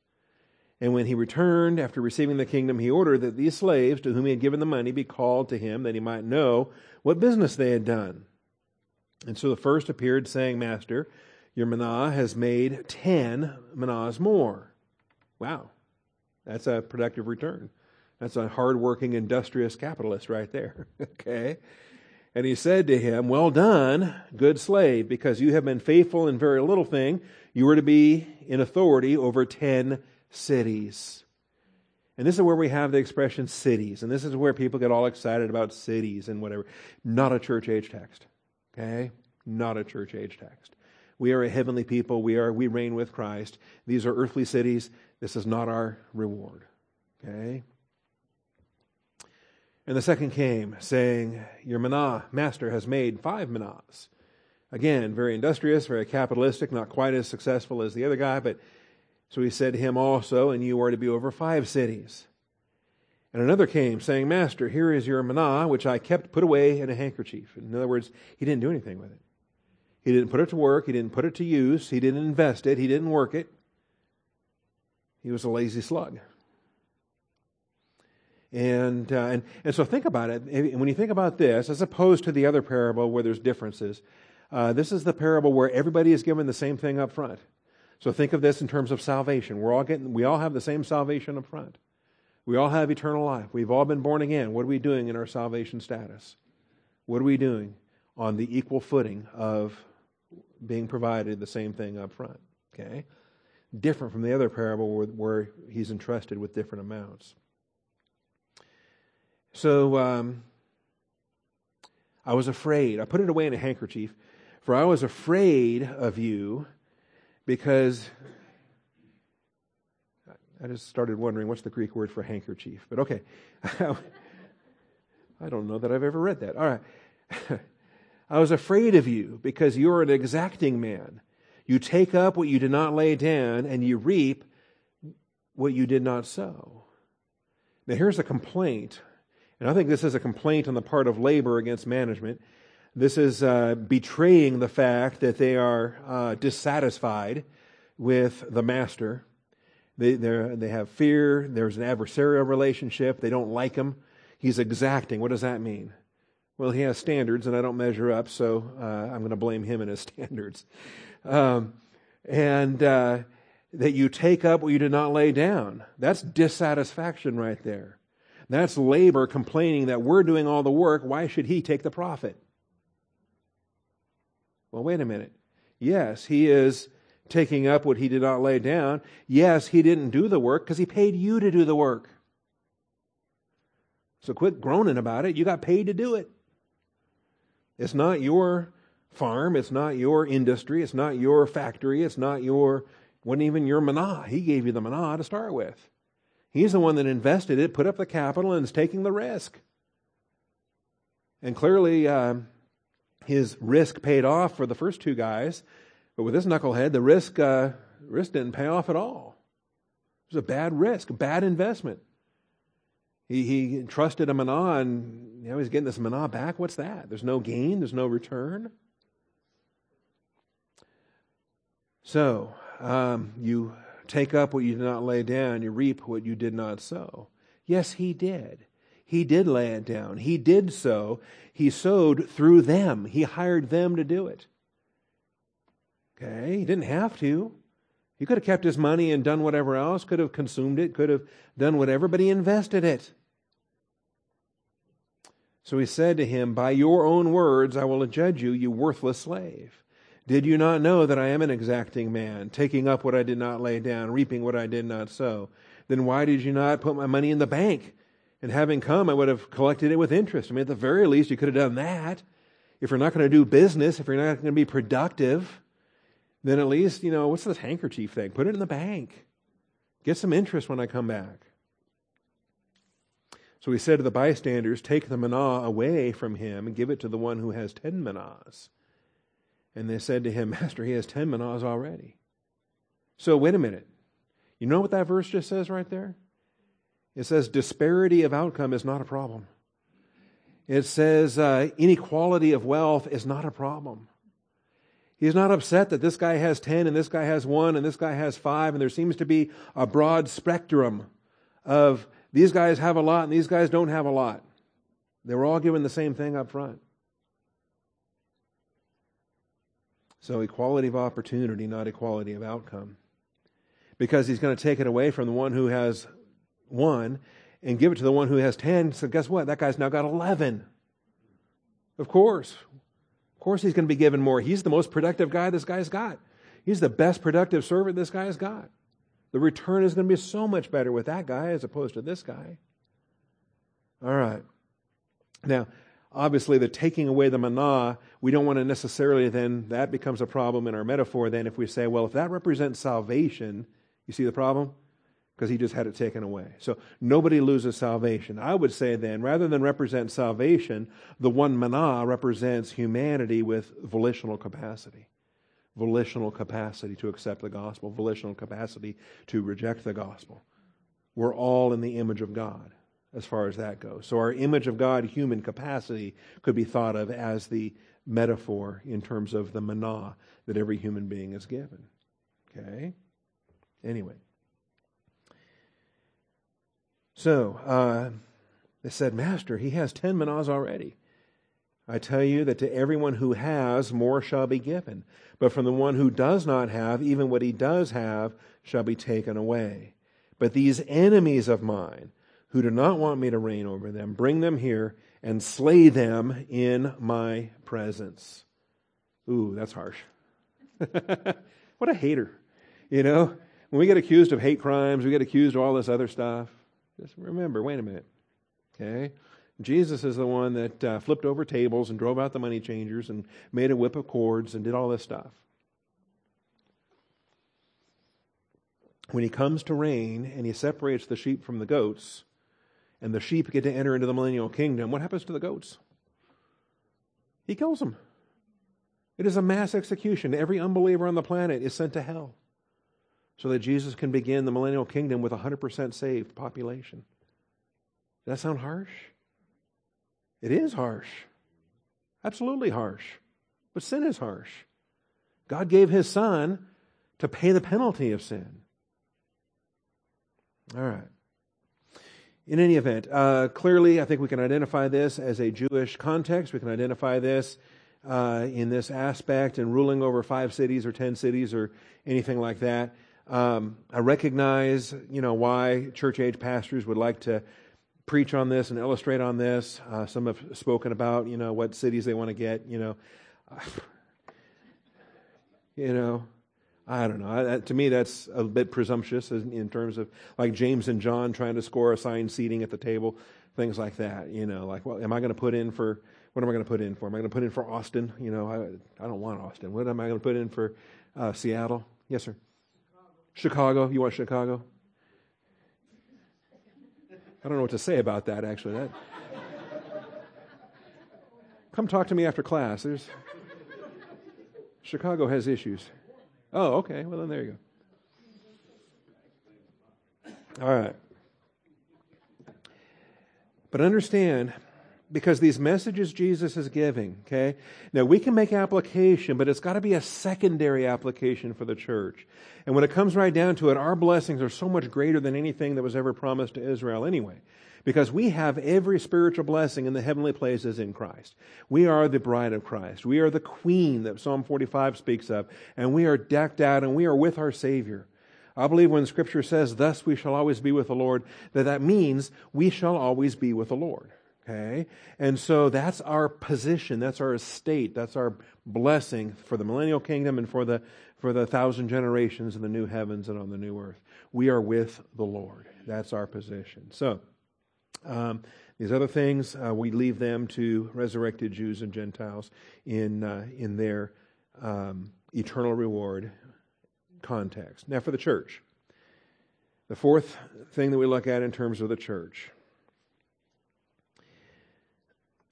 And when he returned after receiving the kingdom, he ordered that these slaves to whom he had given the money be called to him, that he might know what business they had done. And so the first appeared, saying, Master, your manah has made ten manahs more. Wow, that's a productive return. That's a hardworking, industrious capitalist right there. okay. And he said to him, Well done, good slave, because you have been faithful in very little thing. You are to be in authority over ten cities. And this is where we have the expression cities. And this is where people get all excited about cities and whatever. Not a church age text. Okay? Not a church age text. We are a heavenly people. We are we reign with Christ. These are earthly cities. This is not our reward. Okay? And the second came, saying, Your manah, master, has made five manahs. Again, very industrious, very capitalistic, not quite as successful as the other guy, but so he said to him also, And you are to be over five cities. And another came, saying, Master, here is your manah, which I kept put away in a handkerchief. In other words, he didn't do anything with it. He didn't put it to work. He didn't put it to use. He didn't invest it. He didn't work it. He was a lazy slug. And, uh, and, and so think about it. When you think about this, as opposed to the other parable where there's differences, uh, this is the parable where everybody is given the same thing up front. So think of this in terms of salvation. We're all getting, we all have the same salvation up front. We all have eternal life. We've all been born again. What are we doing in our salvation status? What are we doing on the equal footing of being provided the same thing up front? Okay? Different from the other parable where, where he's entrusted with different amounts. So um, I was afraid. I put it away in a handkerchief, for I was afraid of you because I just started wondering what's the Greek word for handkerchief. But okay. I don't know that I've ever read that. All right. I was afraid of you because you're an exacting man. You take up what you did not lay down, and you reap what you did not sow. Now, here's a complaint, and I think this is a complaint on the part of labor against management. This is uh, betraying the fact that they are uh, dissatisfied with the master. They, they have fear. There's an adversarial relationship. They don't like him. He's exacting. What does that mean? Well, he has standards, and I don't measure up, so uh, I'm going to blame him and his standards. Um, and uh, that you take up what you did not lay down. That's dissatisfaction right there. That's labor complaining that we're doing all the work. Why should he take the profit? Well, wait a minute. Yes, he is taking up what he did not lay down. Yes, he didn't do the work because he paid you to do the work. So quit groaning about it. You got paid to do it. It's not your farm. It's not your industry. It's not your factory. It's not your, wasn't even your manah. He gave you the manah to start with. He's the one that invested it, put up the capital, and is taking the risk. And clearly, uh, his risk paid off for the first two guys, but with this knucklehead, the risk uh, risk didn't pay off at all. It was a bad risk, a bad investment. He, he trusted a manah, and now he's getting this manah back. What's that? There's no gain. There's no return. So um, you take up what you did not lay down. You reap what you did not sow. Yes, he did. He did lay it down. He did sow. He sowed through them. He hired them to do it. Okay, he didn't have to. He could have kept his money and done whatever else, could have consumed it, could have done whatever, but he invested it. So he said to him, By your own words I will judge you, you worthless slave. Did you not know that I am an exacting man, taking up what I did not lay down, reaping what I did not sow? Then why did you not put my money in the bank? And having come, I would have collected it with interest. I mean, at the very least, you could have done that. If you're not going to do business, if you're not going to be productive, then at least, you know, what's this handkerchief thing? Put it in the bank. Get some interest when I come back. So he said to the bystanders, Take the manah away from him and give it to the one who has ten manahs. And they said to him, Master, he has ten manahs already. So wait a minute. You know what that verse just says right there? It says disparity of outcome is not a problem. It says uh, inequality of wealth is not a problem. He's not upset that this guy has 10 and this guy has 1 and this guy has 5, and there seems to be a broad spectrum of these guys have a lot and these guys don't have a lot. They were all given the same thing up front. So, equality of opportunity, not equality of outcome. Because he's going to take it away from the one who has one and give it to the one who has 10. So, guess what? That guy's now got 11. Of course Of course, he's going to be given more. He's the most productive guy this guy's got. He's the best productive servant this guy's got. The return is going to be so much better with that guy as opposed to this guy. All right. Now, obviously, the taking away the manah, we don't want to necessarily then, that becomes a problem in our metaphor then if we say, well, if that represents salvation, you see the problem? because he just had it taken away. So nobody loses salvation. I would say then, rather than represent salvation, the one manah represents humanity with volitional capacity. Volitional capacity to accept the gospel, volitional capacity to reject the gospel. We're all in the image of God as far as that goes. So our image of God, human capacity, could be thought of as the metaphor in terms of the manah that every human being is given. Okay? Anyway. So uh, they said, Master, he has ten manahs already. I tell you that to everyone who has, more shall be given. But from the one who does not have, even what he does have shall be taken away. But these enemies of mine, who do not want me to reign over them, bring them here and slay them in my presence. Ooh, that's harsh. what a hater. You know, when we get accused of hate crimes, we get accused of all this other stuff. Just remember, wait a minute. Okay? Jesus is the one that uh, flipped over tables and drove out the money changers and made a whip of cords and did all this stuff. When he comes to reign and he separates the sheep from the goats, and the sheep get to enter into the millennial kingdom, what happens to the goats? He kills them. It is a mass execution. Every unbeliever on the planet is sent to hell so that Jesus can begin the millennial kingdom with a 100% saved population. Does that sound harsh? It is harsh. Absolutely harsh. But sin is harsh. God gave his son to pay the penalty of sin. All right. In any event, uh, clearly, I think we can identify this as a Jewish context. We can identify this uh, in this aspect and ruling over five cities or ten cities or anything like that. Um, I recognize, you know, why church age pastors would like to preach on this and illustrate on this. Uh, some have spoken about, you know, what cities they want to get. You know, You know, I don't know. I, to me, that's a bit presumptuous in terms of like James and John trying to score assigned seating at the table, things like that. You know, like, well, am I going to put in for, what am I going to put in for? Am I going to put in for Austin? You know, I, I don't want Austin. What am I going to put in for uh, Seattle? Yes, sir. Chicago. Chicago. You want Chicago? I don't know what to say about that, actually. That, come talk to me after class. There's, Chicago has issues. Oh, okay. Well, then there you go. All right. But understand, because these messages Jesus is giving, okay? Now, we can make application, but it's got to be a secondary application for the church. And when it comes right down to it, our blessings are so much greater than anything that was ever promised to Israel anyway because we have every spiritual blessing in the heavenly places in Christ. We are the bride of Christ. We are the queen that Psalm 45 speaks of, and we are decked out and we are with our Savior. I believe when Scripture says, Thus we shall always be with the Lord, that that means we shall always be with the Lord. Okay? And so that's our position, that's our estate, that's our blessing for the millennial kingdom and for the for the thousand generations in the new heavens and on the new earth. We are with the Lord. That's our position. So um, these other things, uh, we leave them to resurrected Jews and Gentiles in, uh, in their um, eternal reward context. Now, for the church, the fourth thing that we look at in terms of the church.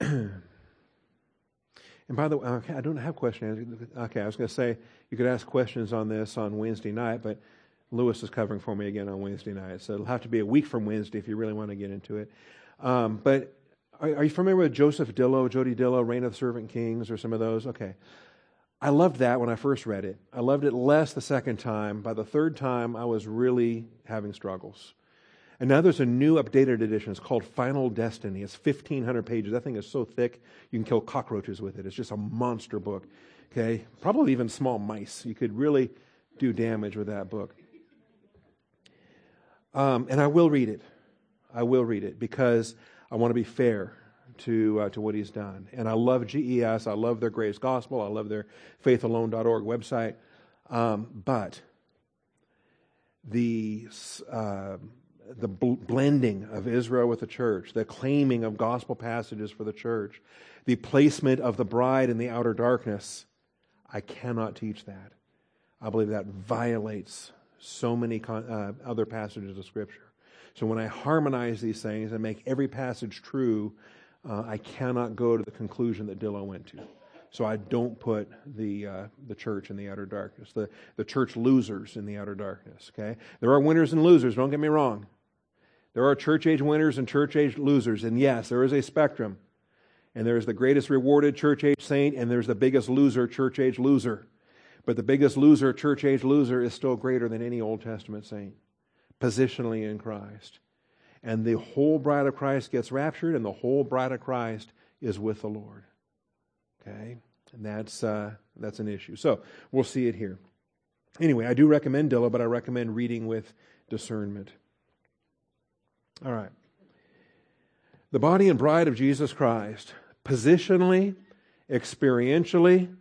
and by the way, I don't have questions. Okay, I was going to say you could ask questions on this on Wednesday night, but Lewis is covering for me again on Wednesday night. So it'll have to be a week from Wednesday if you really want to get into it. Um, but are, are, you familiar with Joseph Dillow, Jody Dillow, Reign of the Servant Kings, or some of those? Okay. I loved that when I first read it. I loved it less the second time. By the third time, I was really having struggles. And now there's a new updated edition. It's called Final Destiny. It's 1,500 pages. That thing is so thick, you can kill cockroaches with it. It's just a monster book. Okay? Probably even small mice. You could really do damage with that book. Um, and I will read it. I will read it because I want to be fair to uh, to what he's done. And I love GES. I love their Grace Gospel. I love their faithalone.org website. Um, but the uh, the bl- blending of Israel with the church, the claiming of gospel passages for the church, the placement of the bride in the outer darkness, I cannot teach that. I believe that violates so many uh, other passages of Scripture. So when I harmonize these things and make every passage true, uh, I cannot go to the conclusion that Dillow went to. So I don't put the uh, the church in the outer darkness, the the church losers in the outer darkness. Okay, there are winners and losers. Don't get me wrong. There are church age winners and church age losers, and yes, there is a spectrum. And there's the greatest rewarded church age saint, and there's the biggest loser, church age loser. But the biggest loser, church age loser, is still greater than any Old Testament saint, positionally in Christ. And the whole bride of Christ gets raptured, and the whole bride of Christ is with the Lord. Okay? And that's, uh, that's an issue. So we'll see it here. Anyway, I do recommend Dillow, but I recommend reading with discernment. All right. The body and bride of Jesus Christ, positionally, experientially,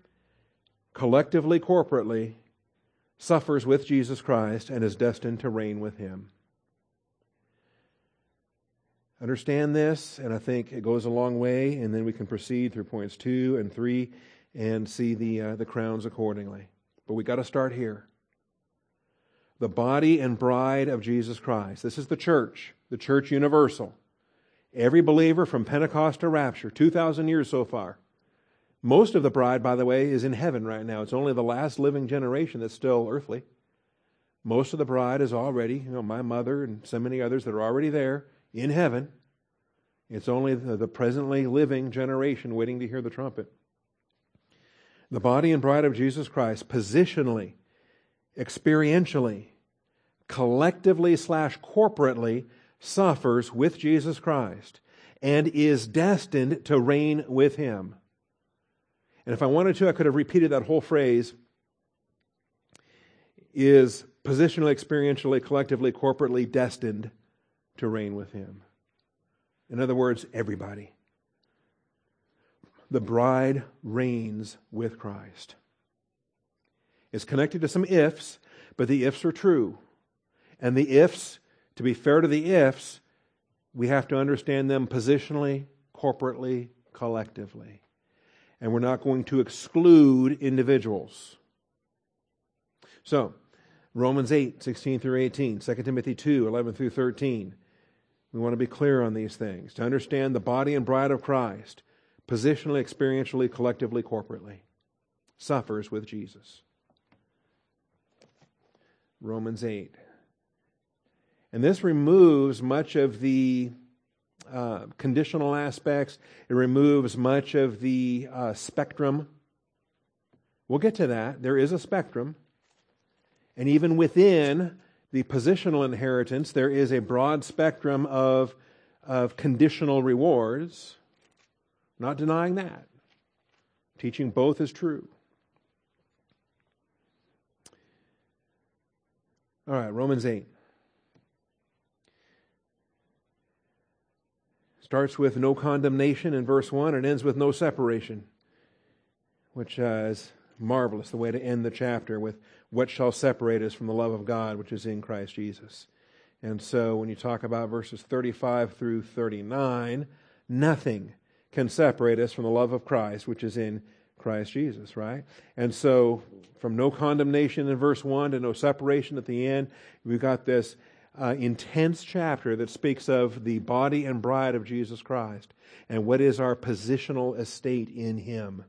collectively, corporately, suffers with Jesus Christ and is destined to reign with him. Understand this, and I think it goes a long way, and then we can proceed through points two and three and see the, uh, the crowns accordingly. But we got to start here. The body and bride of Jesus Christ. This is the church, the church universal. Every believer from Pentecost to rapture, 2,000 years so far, most of the bride, by the way, is in heaven right now. It's only the last living generation that's still earthly. Most of the bride is already, you know, my mother and so many others that are already there in heaven. It's only the, presently living generation waiting to hear the trumpet. The body and bride of Jesus Christ, positionally, experientially, collectively slash corporately, suffers with Jesus Christ and is destined to reign with him. And if I wanted to, I could have repeated that whole phrase is positionally, experientially, collectively, corporately destined to reign with him. In other words, everybody. The bride reigns with Christ. It's connected to some ifs, but the ifs are true. And the ifs, to be fair to the ifs, we have to understand them positionally, corporately, collectively. And we're not going to exclude individuals. So, Romans 8, 16 through 18, 2 Timothy 2, 11 through 13. We want to be clear on these things to understand the body and bride of Christ, positionally, experientially, collectively, corporately, suffers with Jesus. Romans 8. And this removes much of the uh, conditional aspects, it removes much of the uh, spectrum. We'll get to that. There is a spectrum. And even within the positional inheritance, there is a broad spectrum of, of conditional rewards. Not denying that. Teaching both is true. All right, Romans 8. Starts with no condemnation in verse 1 and ends with no separation, which uh, is marvelous, the way to end the chapter with what shall separate us from the love of God which is in Christ Jesus. And so when you talk about verses 35 through 39, nothing can separate us from the love of Christ which is in Christ Jesus, right? And so from no condemnation in verse 1 to no separation at the end, we've got this uh, intense chapter that speaks of the body and bride of Jesus Christ and what is our positional estate in Him.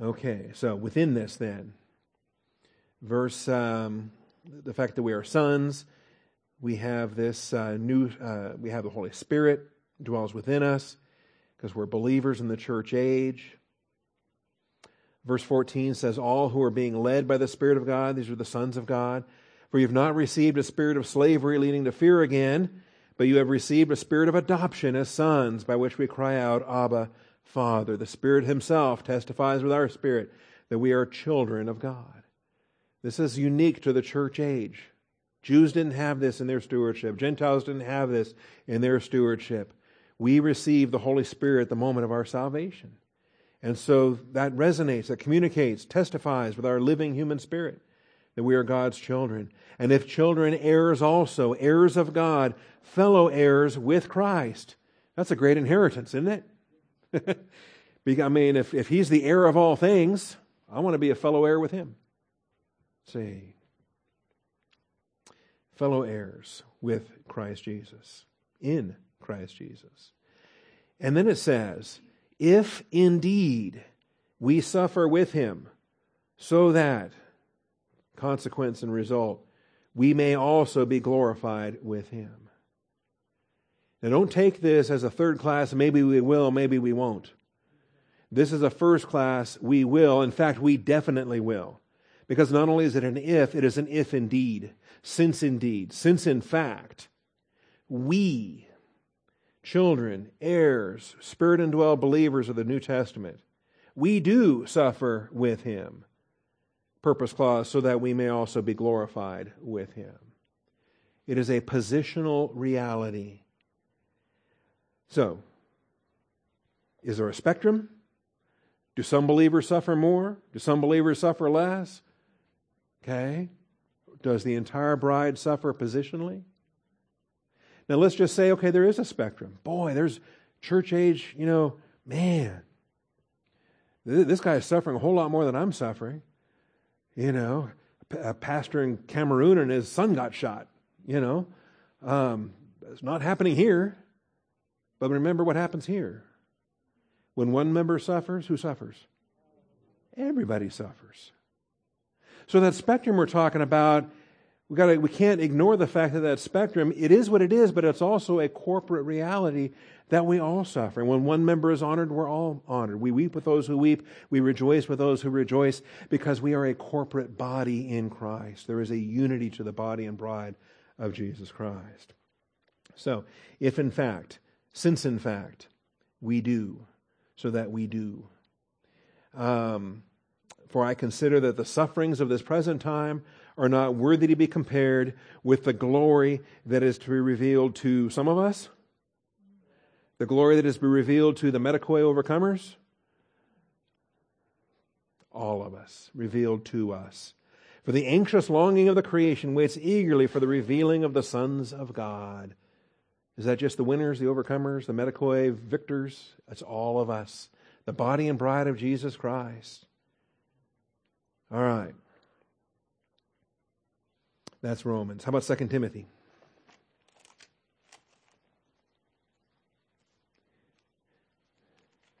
Okay, so within this, then, verse, um, the fact that we are sons, we have this uh, new, uh, we have the Holy Spirit dwells within us because we're believers in the church age. Verse 14 says, All who are being led by the Spirit of God, these are the sons of God. For you have not received a spirit of slavery leading to fear again, but you have received a spirit of adoption as sons, by which we cry out, Abba, Father. The Spirit Himself testifies with our spirit that we are children of God. This is unique to the church age. Jews didn't have this in their stewardship. Gentiles didn't have this in their stewardship. We receive the Holy Spirit at the moment of our salvation. And so that resonates, that communicates, testifies with our living human spirit that we are God's children. And if children, heirs also, heirs of God, fellow heirs with Christ. That's a great inheritance, isn't it? I mean, if, if he's the heir of all things, I want to be a fellow heir with him. See. Fellow heirs with Christ Jesus, in Christ Jesus. And then it says, if indeed we suffer with him, so that, consequence and result, we may also be glorified with him. Now, don't take this as a third class, maybe we will, maybe we won't. This is a first class, we will. In fact, we definitely will. Because not only is it an if, it is an if indeed, since indeed, since in fact, we children, heirs, spirit indwelled believers of the New Testament, we do suffer with him. Purpose clause, so that we may also be glorified with him. It is a positional reality. So, is there a spectrum? Do some believers suffer more? Do some believers suffer less? Okay. Does the entire bride suffer positionally? Now let's just say, okay, there is a spectrum. Boy, there's church age, you know, man, this guy is suffering a whole lot more than I'm suffering. You know, a pastor in Cameroon and his son got shot, you know. Um, it's not happening here. But remember what happens here. When one member suffers, who suffers? Everybody suffers. So that spectrum we're talking about we got we can't ignore the fact that that spectrum, it is what it is, but it's also a corporate reality that we all suffer. And when one member is honored, we're all honored. We weep with those who weep. We rejoice with those who rejoice because we are a corporate body in Christ. There is a unity to the body and bride of Jesus Christ. So, if in fact, since in fact, we do, so that we do. Um, for I consider that the sufferings of this present time are not worthy to be compared with the glory that is to be revealed to some of us, the glory that has been revealed to the Metochoi overcomers. All of us, revealed to us. For the anxious longing of the creation waits eagerly for the revealing of the sons of God. Is that just the winners, the overcomers, the Metochoi victors? That's all of us. The body and bride of Jesus Christ. All right. That's Romans. How about 2 Timothy?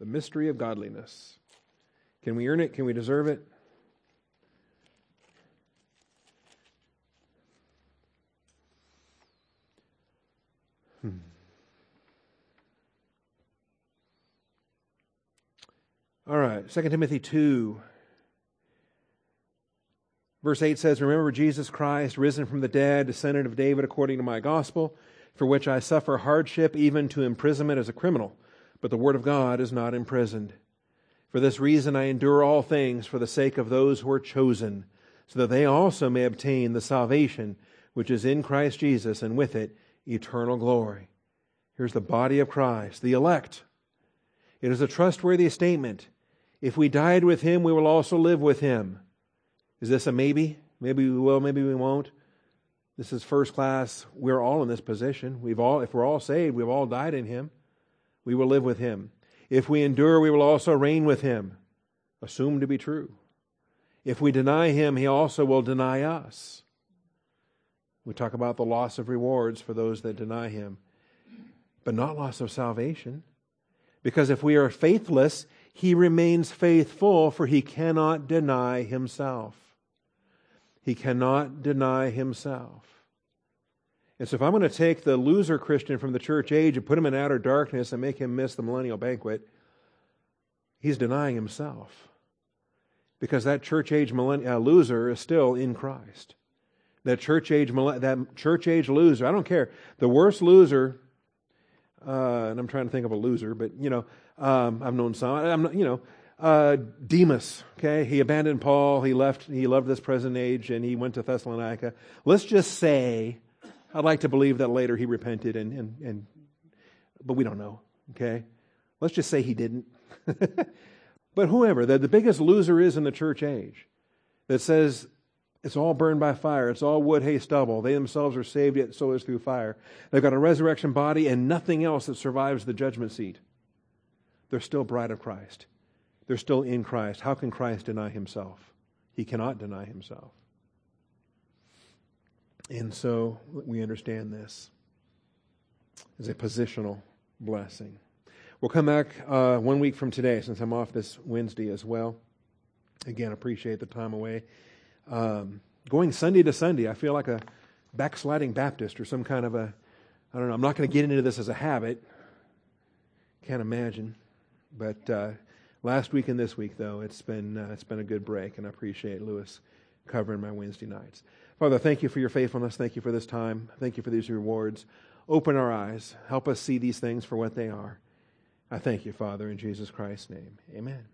The mystery of godliness. Can we earn it? Can we deserve it? Hmm. All right, 2 Timothy 2. Verse 8 says, Remember Jesus Christ, risen from the dead, descendant of David according to my gospel, for which I suffer hardship, even to imprisonment as a criminal. But the word of God is not imprisoned. For this reason I endure all things for the sake of those who are chosen, so that they also may obtain the salvation which is in Christ Jesus, and with it eternal glory. Here's the body of Christ, the elect. It is a trustworthy statement. If we died with him, we will also live with him. Is this a maybe? Maybe we will, maybe we won't. This is first class. We're all in this position. We've all, if we're all saved, we've all died in Him. We will live with Him. If we endure, we will also reign with Him. Assumed to be true. If we deny Him, He also will deny us. We talk about the loss of rewards for those that deny Him, but not loss of salvation. Because if we are faithless, He remains faithful, for He cannot deny Himself. He cannot deny himself. And so, if I'm going to take the loser Christian from the church age and put him in outer darkness and make him miss the millennial banquet, he's denying himself. Because that church age uh, loser is still in Christ. That church age, that church age loser, I don't care. The worst loser, uh, and I'm trying to think of a loser, but you know, um, I've known some. I'm not, you know, uh, Demas, okay, he abandoned Paul. He left. He loved this present age, and he went to Thessalonica. Let's just say, I'd like to believe that later he repented, and and, and but we don't know. Okay, let's just say he didn't. but whoever, the, the biggest loser is in the church age, that says it's all burned by fire. It's all wood, hay, stubble. They themselves are saved, yet so is through fire. They've got a resurrection body and nothing else that survives the judgment seat. They're still bride of Christ. They're still in Christ. How can Christ deny himself? He cannot deny himself. And so we understand this as a positional blessing. We'll come back uh, one week from today since I'm off this Wednesday as well. Again, appreciate the time away. Um, going Sunday to Sunday, I feel like a backsliding Baptist or some kind of a, I don't know, I'm not going to get into this as a habit. Can't imagine. But uh, Last week and this week, though, it's been, uh, it's been a good break, and I appreciate Lewis covering my Wednesday nights. Father, thank you for your faithfulness. Thank you for this time. Thank you for these rewards. Open our eyes. Help us see these things for what they are. I thank you, Father, in Jesus Christ's name. Amen.